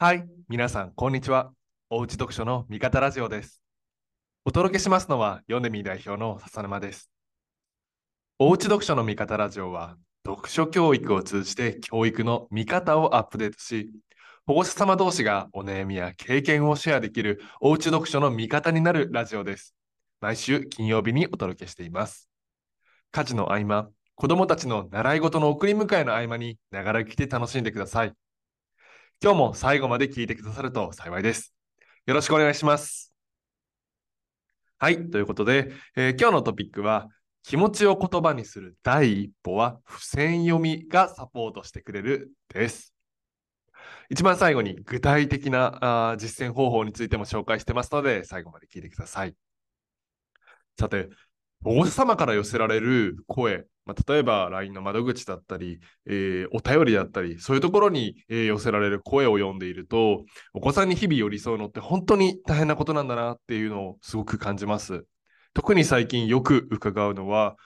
はい、皆さん、こんにちは。おうち読書の味方ラジオです。お届けしますのは、読んでみ代表の笹沼です。おうち読書の味方ラジオは、読書教育を通じて教育の見方をアップデートし、保護者様同士がお悩みや経験をシェアできるおうち読書の味方になるラジオです。毎週金曜日にお届けしています。家事の合間、子供たちの習い事の送り迎えの合間に、ながら聞きで楽しんでください。今日も最後まで聞いてくださると幸いです。よろしくお願いします。はい、ということで、えー今日のトピックは、気持ちを言葉にする第一歩は、付箋読みがサポートしてくれるです。一番最後に具体的なあ実践方法についても紹介してますので、最後まで聞いてください。さて、保護者様から寄せられる声、まあ、例えば LINE の窓口だったり、えーお便りだったり、そういうところに、えー寄せられる声を読んでいると、お子さんに日々寄り添うのって本当に大変なことなんだなっていうのをすごく感じます。特に最近よく伺うのは、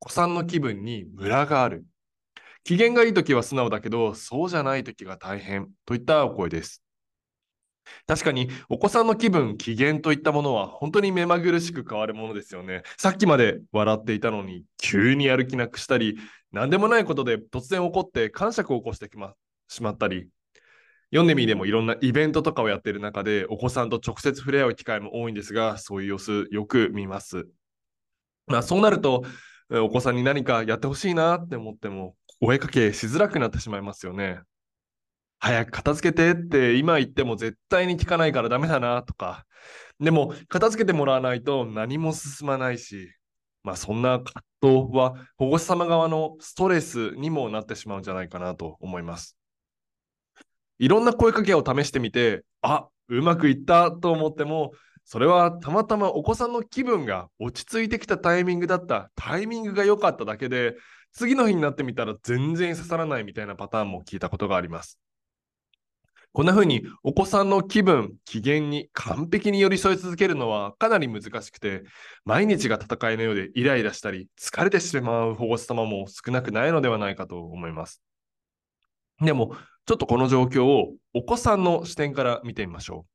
お子さんの気分にムラがある。機嫌がいい時は素直だけど、そうじゃない時が大変といったお声です。確かにお子さんの気分、機嫌といったものは本当に目まぐるしく変わるものですよね。さっきまで笑っていたのに急にやる気なくしたり、何でもないことで突然怒って感触を起こしてきましまったり、読んでみでもいろんなイベントとかをやっている中でお子さんと直接触れ合う機会も多いんですが、そういう様子よく見ます。まあ、そうなると、お子さんに何かやってほしいなって思っても、お声かけしづらくなってしまいますよね。早く片付けてって今言っても絶対に聞かないからダメだなとか。でも、片付けてもらわないと何も進まないし、まあそんな葛藤は保護者様側のストレスにもなってしまうんじゃないかなと思います。いろんな声かけを試してみて、あ、うまくいったと思っても、それはたまたまお子さんの気分が落ち着いてきたタイミングだった、タイミングが良かっただけで、次の日になってみたら全然刺さらないみたいなパターンも聞いたことがあります。こんな風にお子さんの気分、機嫌に完璧に寄り添い続けるのはかなり難しくて、毎日が戦いのようでイライラしたり、疲れてしまう保護者様も少なくないのではないかと思います。でも、ちょっとこの状況をお子さんの視点から見てみましょ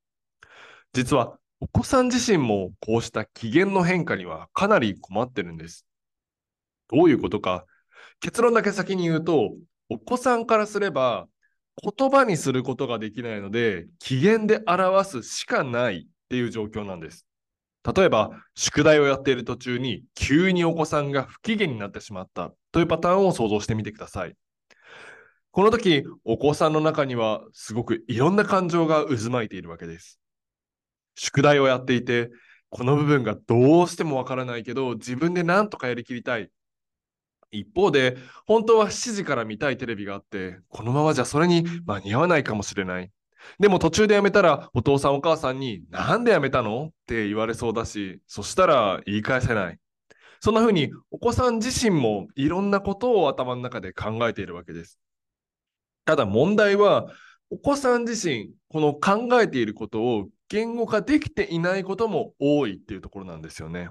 う。実は、お子さん自身もこうした機嫌の変化にはかなり困ってるんです。どういうことか。結論だけ先に言うと、お子さんからすれば、言葉にすることができないので、機嫌で表すしかないっていう状況なんです。例えば、宿題をやっている途中に、急にお子さんが不機嫌になってしまったというパターンを想像してみてください。この時、お子さんの中にはすごくいろんな感情が渦巻いているわけです。宿題をやっていて、この部分がどうしてもわからないけど、自分で何とかやりきりたい。一方で、本当は7時から見たいテレビがあって、このままじゃそれに間に合わないかもしれない。でも途中でやめたら、お父さんお母さんに、なんでやめたの？って言われそうだし、そしたら言い返せない。そんな風に、お子さん自身もいろんなことを頭の中で考えているわけです。ただ問題は、お子さん自身、この考えていることを言語化できていないことも多いっていうところなんですよね。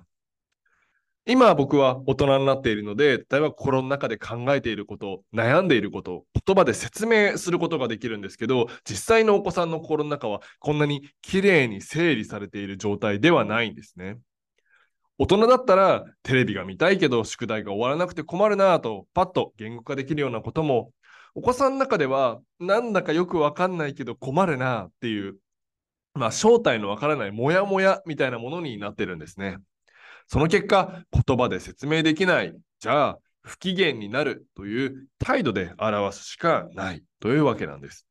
今僕は大人になっているので、例えば心の中で考えていること、悩んでいること、言葉で説明することができるんですけど、実際のお子さんの心の中はこんなに綺麗に整理されている状態ではないんですね。大人だったらテレビが見たいけど宿題が終わらなくて困るなぁとパッと言語化できるようなことも、お子さんの中ではなんだかよくわかんないけど困るなぁっていう、まあ正体のわからないモヤモヤみたいなものになってるんですね。その結果、言葉で説明できない。じゃあ、不機嫌になるという態度で表すしかないというわけなんです。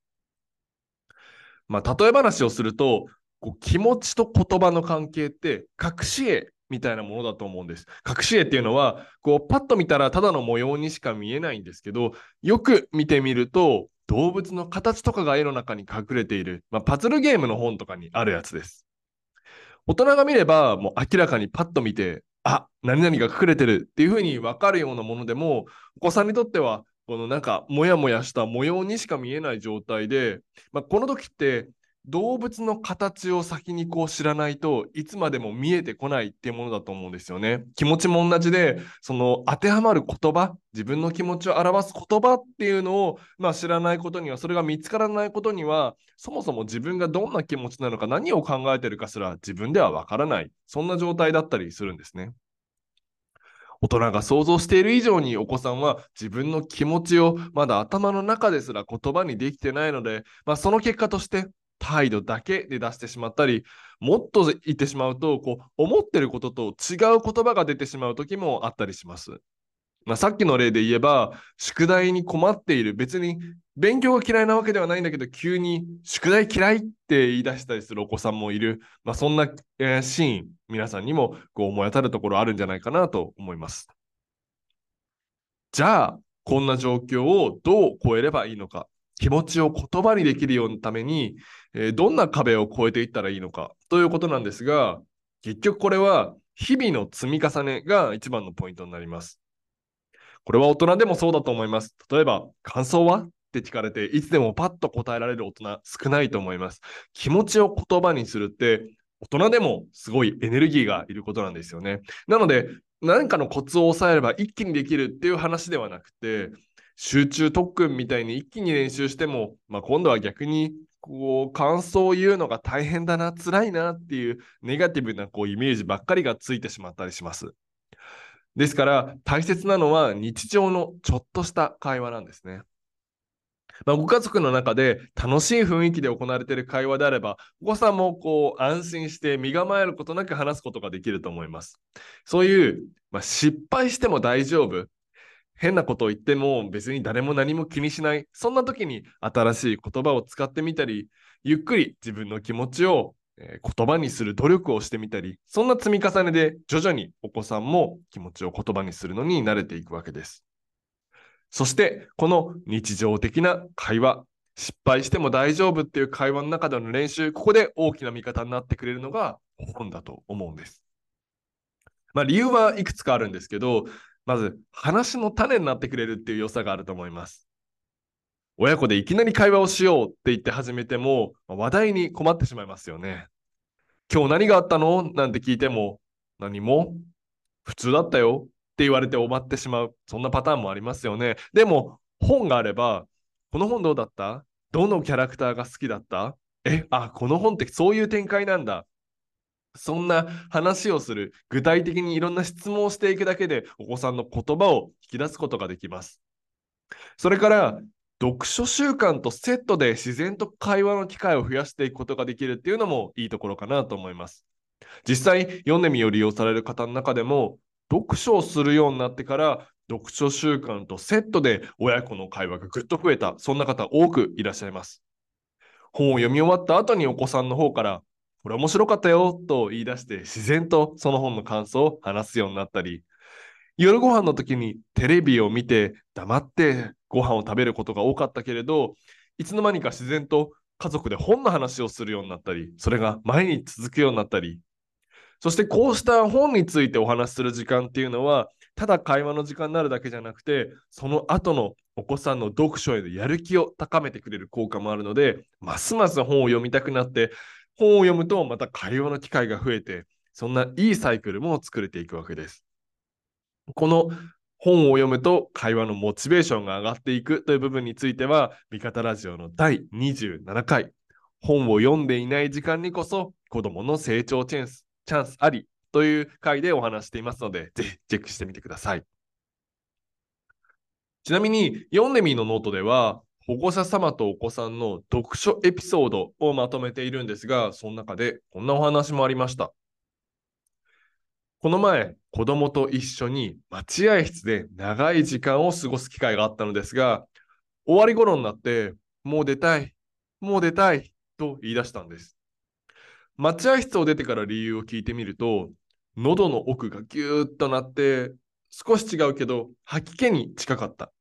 まあ、例え話をすると、こう気持ちと言葉の関係って隠し絵みたいなものだと思うんです。隠し絵っていうのは、こうパッと見たらただの模様にしか見えないんですけど、よく見てみると、動物の形とかが絵の中に隠れている、まあ、パズルゲームの本とかにあるやつです。大人が見れば、もう明らかにパッと見て、あ、何々が隠れてるっていうふうに分かるようなものでも、お子さんにとっては、このなんか、もやもやした模様にしか見えない状態で、まあ、この時って、動物の形を先にこう知らないといつまでも見えてこないっていうものだと思うんですよね。気持ちも同じでその当てはまる言葉自分の気持ちを表す言葉っていうのを、まあ、知らないことにはそれが見つからないことにはそもそも自分がどんな気持ちなのか何を考えてるかすら自分ではわからないそんな状態だったりするんですね。大人が想像している以上にお子さんは自分の気持ちをまだ頭の中ですら言葉にできてないので、まあ、その結果として態度だけで出してしまったりもっと言ってしまうとこう思ってることと違う言葉が出てしまう時もあったりします。まあ、さっきの例で言えば宿題に困っている別に勉強が嫌いなわけではないんだけど急に宿題嫌いって言い出したりするお子さんもいる、まあ、そんな、えー、シーン皆さんにもこう思い当たるところあるんじゃないかなと思います。じゃあこんな状況をどう超えればいいのか気持ちを言葉にできるようなために、えー、どんな壁を越えていったらいいのかということなんですが結局これは日々の積み重ねが一番のポイントになります。これは大人でもそうだと思います。例えば、感想は？って聞かれて、いつでもパッと答えられる大人少ないと思います。気持ちを言葉にするって、大人でもすごいエネルギーがいることなんですよね。なので、何かのコツを抑えれば一気にできるっていう話ではなくて、集中特訓みたいに一気に練習しても、まあ、今度は逆にこう感想を言うのが大変だな辛いなっていうネガティブなこうイメージばっかりがついてしまったりします。ですから大切なのは日常のちょっとした会話なんですね。まあ、ご家族の中で楽しい雰囲気で行われている会話であれば、お子さんもこう安心して身構えることなく話すことができると思います。そういう、まあ、失敗しても大丈夫。変なことを言っても別に誰も何も気にしない。そんな時に新しい言葉を使ってみたり、ゆっくり自分の気持ちを言葉にする努力をしてみたり、そんな積み重ねで徐々にお子さんも気持ちを言葉にするのに慣れていくわけです。そして、この日常的な会話、失敗しても大丈夫っていう会話の中での練習、ここで大きな味方になってくれるのが本だと思うんです。まあ、理由はいくつかあるんですけど、まず話の種になってくれるっていう良さがあると思います。親子でいきなり会話をしようって言って始めても話題に困ってしまいますよね。今日何があったの？なんて聞いても何も？普通だったよって言われて終わってしまう。そんなパターンもありますよね。でも、本があれば、この本どうだった？どのキャラクターが好きだった？え、あ、この本ってそういう展開なんだ。そんな話をする、具体的にいろんな質問をしていくだけで、お子さんの言葉を引き出すことができます。それから、読書習慣とセットで自然と会話の機会を増やしていくことができるっていうのもいいところかなと思います。実際、読んでみを利用される方の中でも、読書をするようになってから読書習慣とセットで親子の会話がぐっと増えたそんな方多くいらっしゃいます本を読み終わった後にお子さんの方からこれ面白かったよと言い出して自然とその本の感想を話すようになったり夜ご飯の時にテレビを見て黙ってご飯を食べることが多かったけれどいつの間にか自然と家族で本の話をするようになったりそれが毎日続くようになったりそしてこうした本についてお話しする時間っていうのは、ただ会話の時間になるだけじゃなくて、その後のお子さんの読書へのやる気を高めてくれる効果もあるので、ますます本を読みたくなって、本を読むとまた会話の機会が増えて、そんないいサイクルも作れていくわけです。この本を読むと会話のモチベーションが上がっていくという部分については、味方ラジオの第27回、本を読んでいない時間にこそ子供の成長チャンスチャンスありという回でお話していますので、ぜひチェックしてみてください。ちなみに、ヨンデミーのノートでは、保護者様とお子さんの読書エピソードをまとめているんですが、その中でこんなお話もありました。この前、子供と一緒に待合室で長い時間を過ごす機会があったのですが、終わり頃になって、もう出たい、もう出たいと言い出したんです。待合室を出てから理由を聞いてみると、喉の奥がギューッとなって、少し違うけど、吐き気に近かった。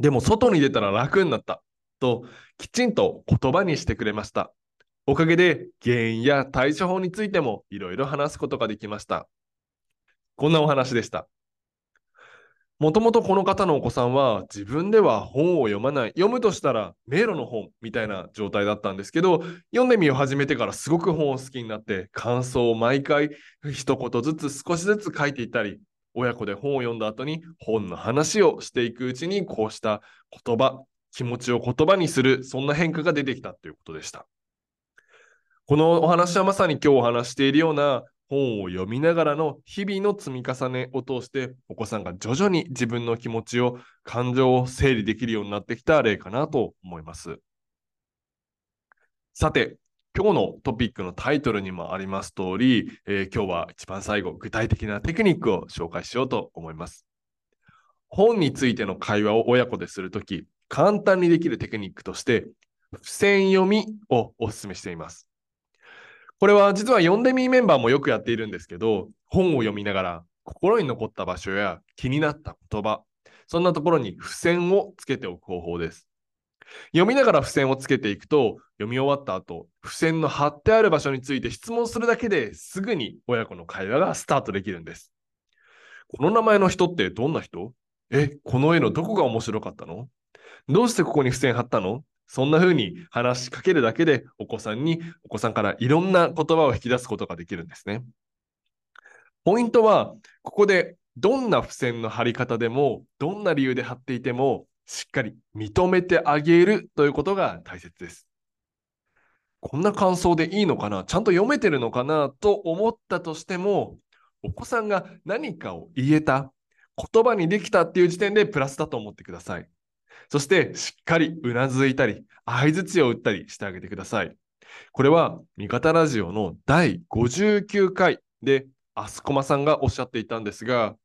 でも外に出たら楽になった。と、きちんと言葉にしてくれました。おかげで原因や対処法についてもいろいろ話すことができました。こんなお話でした。もともとこの方のお子さんは自分では本を読まない。読むとしたら迷路の本みたいな状態だったんですけど、読んでみを始めてからすごく本を好きになって、感想を毎回一言ずつ少しずつ書いていったり、親子で本を読んだ後に本の話をしていくうちにこうした言葉、気持ちを言葉にする、そんな変化が出てきたということでした。このお話はまさに今日お話しているような本を読みながらの日々の積み重ねを通してお子さんが徐々に自分の気持ちを感情を整理できるようになってきた例かなと思いますさて今日のトピックのタイトルにもあります通り、えー、今日は一番最後具体的なテクニックを紹介しようと思います本についての会話を親子でするとき簡単にできるテクニックとして付箋読みをお勧めしていますこれは実は読んでみメンバーもよくやっているんですけど、本を読みながら心に残った場所や気になった言葉、そんなところに付箋をつけておく方法です。読みながら付箋をつけていくと、読み終わった後、付箋の貼ってある場所について質問するだけですぐに親子の会話がスタートできるんです。この名前の人ってどんな人？え、この絵のどこが面白かったの？どうしてここに付箋貼ったの？そんな風に話しかけるだけでお子さんに、お子さんからいろんな言葉を引き出すことができるんですね。ポイントは、ここでどんな付箋の貼り方でも、どんな理由で貼っていても、しっかり認めてあげるということが大切です。こんな感想でいいのかな？ちゃんと読めてるのかな？と思ったとしても、お子さんが何かを言えた、言葉にできたっていう時点でプラスだと思ってください。そしてしっかりうなずいたり、相槌を打ったりしてあげてください。これは、味方ラジオの第59回で、あすこまさんがおっしゃっていたんですが、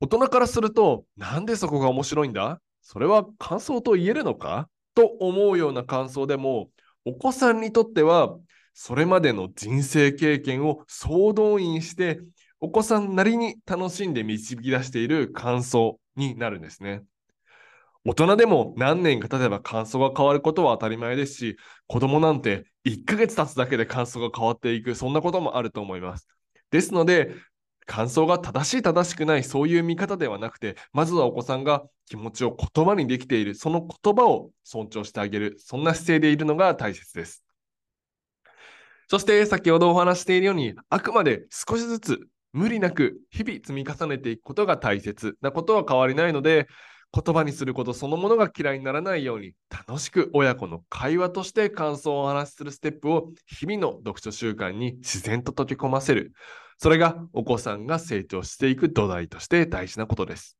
大人からすると、なんでそこが面白いんだ？それは感想と言えるのか？と思うような感想でも、お子さんにとっては、それまでの人生経験を総動員して、お子さんなりに楽しんで導き出している感想になるんですね。大人でも何年か経てば感想が変わることは当たり前ですし、子供なんて1ヶ月経つだけで感想が変わっていく、そんなこともあると思います。ですので、感想が正しい正しくないそういう見方ではなくて、まずはお子さんが気持ちを言葉にできている、その言葉を尊重してあげる、そんな姿勢でいるのが大切です。そして先ほどお話しているように、あくまで少しずつ無理なく日々積み重ねていくことが大切なことは変わりないので、言葉にすることそのものが嫌いにならないように楽しく親子の会話として感想をお話しするステップを日々の読書習慣に自然と溶け込ませるそれがお子さんが成長していく土台として大事なことです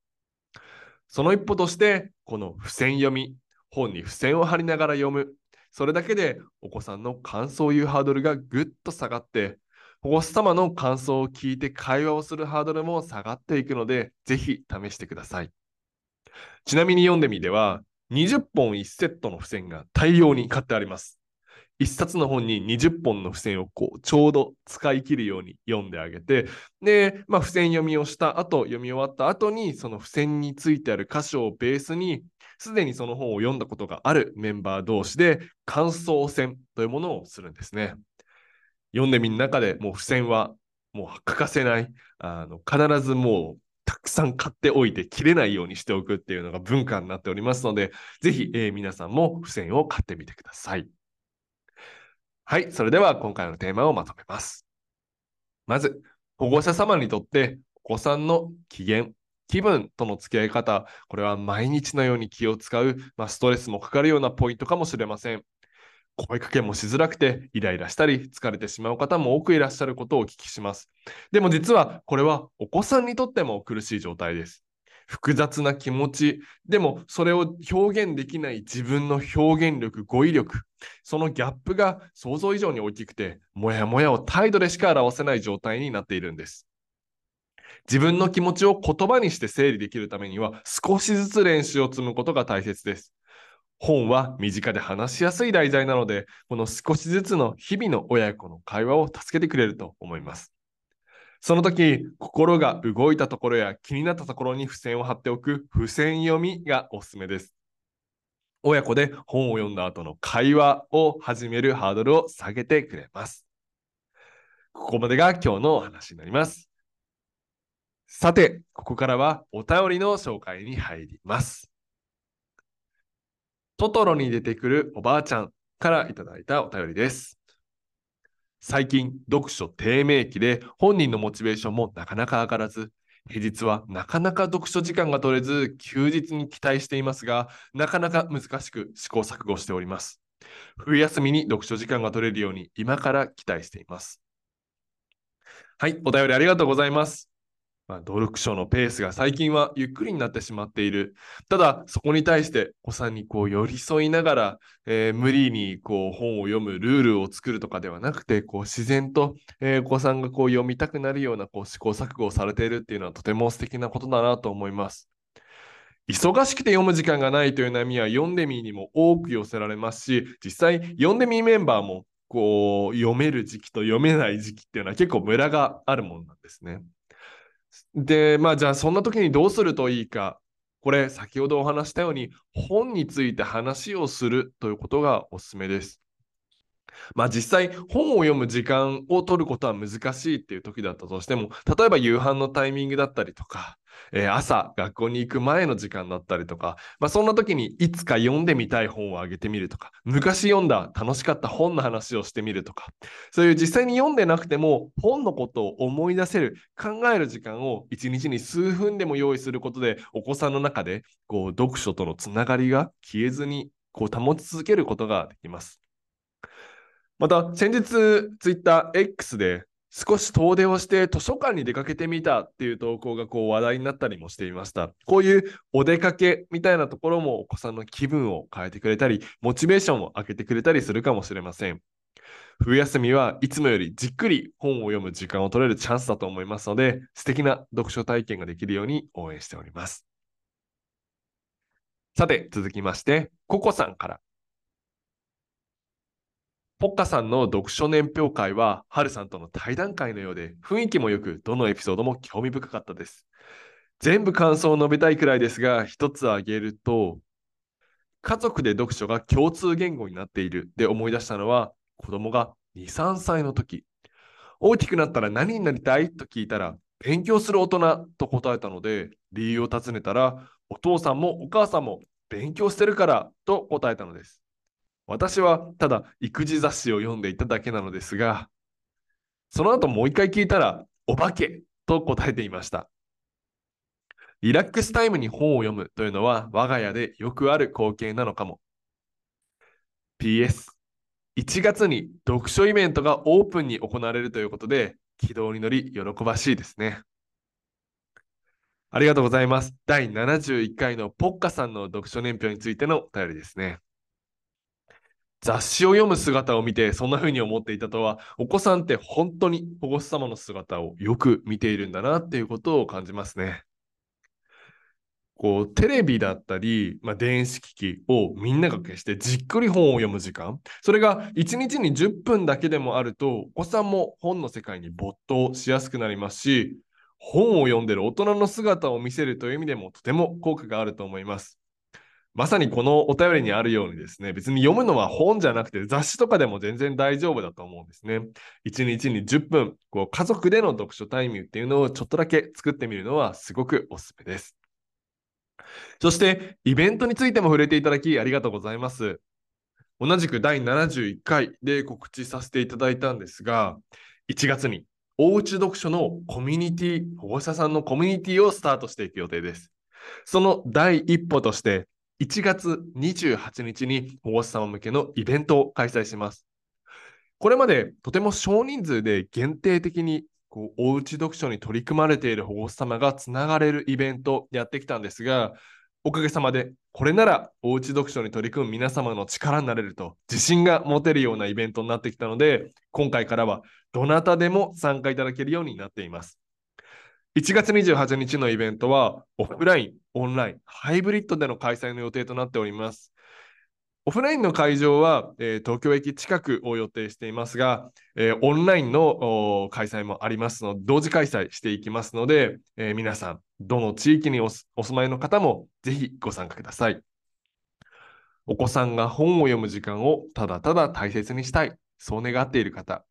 その一歩としてこの付箋読み本に付箋を貼りながら読むそれだけでお子さんの感想を言うハードルがぐっと下がって保護者様の感想を聞いて会話をするハードルも下がっていくので、ぜひ試してください。ちなみに読んでみでは、20本1セットの付箋が大量に買ってあります。1冊の本に20本の付箋をこうちょうど使い切るように読んであげて、で、まあ、付箋読みをした後、読み終わった後に、その付箋についてある箇所をベースに、すでにその本を読んだことがあるメンバー同士で感想戦というものをするんですね。読んでみる中でもう付箋はもう欠かせない、あの必ずもうたくさん買っておいて切れないようにしておくっていうのが文化になっておりますので、ぜひ、えー、皆さんも付箋を買ってみてください。はい、それでは今回のテーマをまとめます。まず、保護者様にとってお子さんの機嫌、気分との付き合い方、これは毎日のように気を使う、まあ、ストレスもかかるようなポイントかもしれません。声かけもしづらくてイライラしたり疲れてしまう方も多くいらっしゃることをお聞きします。でも実はこれはお子さんにとっても苦しい状態です。複雑な気持ち、でもそれを表現できない自分の表現力、語彙力、そのギャップが想像以上に大きくて、もやもやを態度でしか表せない状態になっているんです。自分の気持ちを言葉にして整理できるためには少しずつ練習を積むことが大切です。本は身近で話しやすい題材なので、この少しずつの日々の親子の会話を助けてくれると思います。その時、心が動いたところや気になったところに付箋を貼っておく付箋読みがおすすめです。親子で本を読んだ後の会話を始めるハードルを下げてくれます。ここまでが今日のお話になります。さて、ここからはお便りの紹介に入ります。トトロに出てくるおばあちゃんからいただいたお便りです。最近、読書低迷期で本人のモチベーションもなかなか上がらず、平日はなかなか読書時間が取れず、休日に期待していますが、なかなか難しく試行錯誤しております。冬休みに読書時間が取れるように今から期待しています。はい、お便りありがとうございます。まあ、読書のペースが最近はゆっくりになってしまっている。ただ、そこに対してお子さんにこう寄り添いながら、えー無理にこう本を読むルールを作るとかではなくて、こう自然と、えーお子さんがこう読みたくなるようなこう試行錯誤をされているっていうのはとても素敵なことだなと思います。忙しくて読む時間がないという悩みは読んでみにも多く寄せられますし、実際読んでみメンバーもこう読める時期と読めない時期っていうのは結構ムラがあるものなんですね。で、まあじゃあそんな時にどうするといいか。これ先ほどお話したように本について話をするということがおすすめです。まあ実際本を読む時間を取ることは難しいっていう時だったとしても例えば夕飯のタイミングだったりとか、えー朝学校に行く前の時間だったりとか、まあ、そんな時にいつか読んでみたい本をあげてみるとか昔読んだ楽しかった本の話をしてみるとかそういう実際に読んでなくても本のことを思い出せる考える時間を一日に数分でも用意することでお子さんの中でこう読書とのつながりが消えずにこう保ち続けることができます。また先日ツイッター X で少し遠出をして図書館に出かけてみたっていう投稿がこう話題になったりもしていました。こういうお出かけみたいなところもお子さんの気分を変えてくれたり、モチベーションを上げてくれたりするかもしれません。冬休みはいつもよりじっくり本を読む時間を取れるチャンスだと思いますので、素敵な読書体験ができるように応援しております。さて、続きまして、ココさんから。ポッカさんの読書年表会は、ハルさんとの対談会のようで、雰囲気もよく、どのエピソードも興味深かったです。全部感想を述べたいくらいですが、一つ挙げると、家族で読書が共通言語になっているで思い出したのは、子供が2、3歳の時、大きくなったら何になりたいと聞いたら、勉強する大人と答えたので、理由を尋ねたら、お父さんもお母さんも勉強してるからと答えたのです。私はただ育児雑誌を読んでいただけなのですが、その後もう一回聞いたら、お化けと答えていました。リラックスタイムに本を読むというのは我が家でよくある光景なのかも。PS、1月に読書イベントがオープンに行われるということで、軌道に乗り喜ばしいですね。ありがとうございます。第71回のポッカさんの読書年表についてのお便りですね。雑誌を読む姿を見てそんな風に思っていたとは、お子さんって本当に保護者様の姿をよく見ているんだなっていうことを感じますね。こうテレビだったり、まあ、電子機器をみんなが消してじっくり本を読む時間それが1日に10分だけでもあるとお子さんも本の世界に没頭しやすくなりますし本を読んでる大人の姿を見せるという意味でもとても効果があると思います。まさにこのお便りにあるようにですね、別に読むのは本じゃなくて雑誌とかでも全然大丈夫だと思うんですね。1日に10分、こう家族での読書タイムっていうのをちょっとだけ作ってみるのはすごくおすすめです。そして、イベントについても触れていただきありがとうございます。同じく第71回で告知させていただいたんですが、1月におうち読書のコミュニティ、保護者さんのコミュニティをスタートしていく予定です。その第一歩として、1月28日に保護者様向けのイベントを開催します。これまでとても少人数で限定的にこうおうち読書に取り組まれている保護者様がつながれるイベントやってきたんですが、おかげさまでこれならおうち読書に取り組む皆様の力になれると自信が持てるようなイベントになってきたので、今回からはどなたでも参加いただけるようになっています。1月28日のイベントはオフライン、オンライン、ハイブリッドでの開催の予定となっております。オフラインの会場は、えー東京駅近くを予定していますが、えーオンラインの開催もありますので、同時開催していきますので、えー皆さん、どの地域におお住まいの方もぜひご参加ください。お子さんが本を読む時間をただただ大切にしたい、そう願っている方、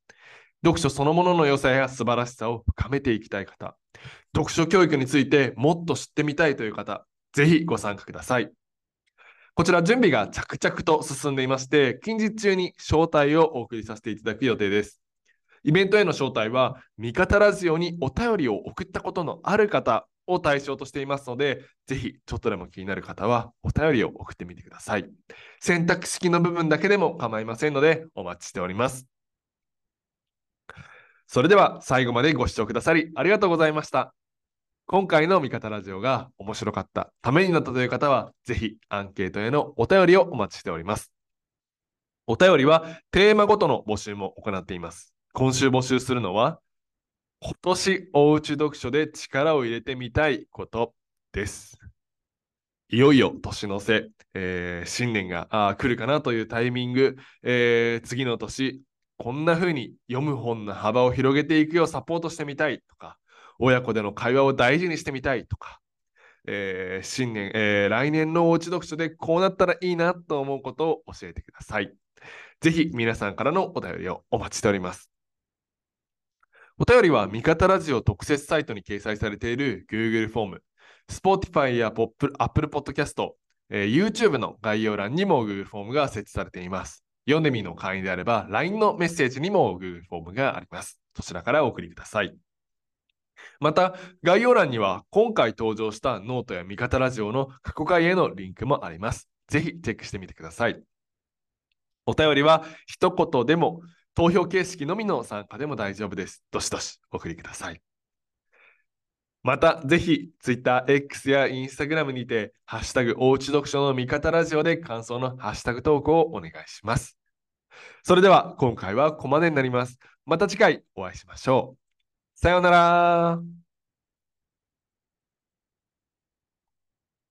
読書そのものの良さや素晴らしさを深めていきたい方、読書教育についてもっと知ってみたいという方、ぜひご参加ください。こちら準備が着々と進んでいまして、近日中に招待をお送りさせていただく予定です。イベントへの招待は、味方ラジオにお便りを送ったことのある方を対象としていますので、ぜひちょっとでも気になる方はお便りを送ってみてください。選択式の部分だけでも構いませんので、お待ちしております。それでは最後までご視聴くださりありがとうございました。今回の味方ラジオが面白かった、ためになったという方は、ぜひアンケートへのお便りをお待ちしております。お便りはテーマごとの募集も行っています。今週募集するのは、今年おうち読書で力を入れてみたいことです。いよいよ年の瀬、えー、新年が来るかなというタイミング、えー、次の年、こんな風に読む本の幅を広げていくようサポートしてみたいとか、親子での会話を大事にしてみたいとか、えー、新年、えー、来年のおうち読書でこうなったらいいなと思うことを教えてください。ぜひ皆さんからのお便りをお待ちしております。お便りは味方ラジオ特設サイトに掲載されている Google フォーム、Spotify や Apple Podcast、えー、YouTube の概要欄にも Google フォームが設置されています。ヨンデミーの会員であれば LINE のメッセージにも Google フォームがあります。そちらからお送りください。また、概要欄には今回登場したノートや味方ラジオの過去回へのリンクもあります。ぜひチェックしてみてください。お便りは一言でも投票形式のみの参加でも大丈夫です。どしどしお送りください。また、ぜひ、Twitter、X や Instagram にて、ハッシュタグ、おうち読書の味方ラジオで感想のハッシュタグ投稿をお願いします。それでは、今回はここまでになります。また次回お会いしましょう。さようなら。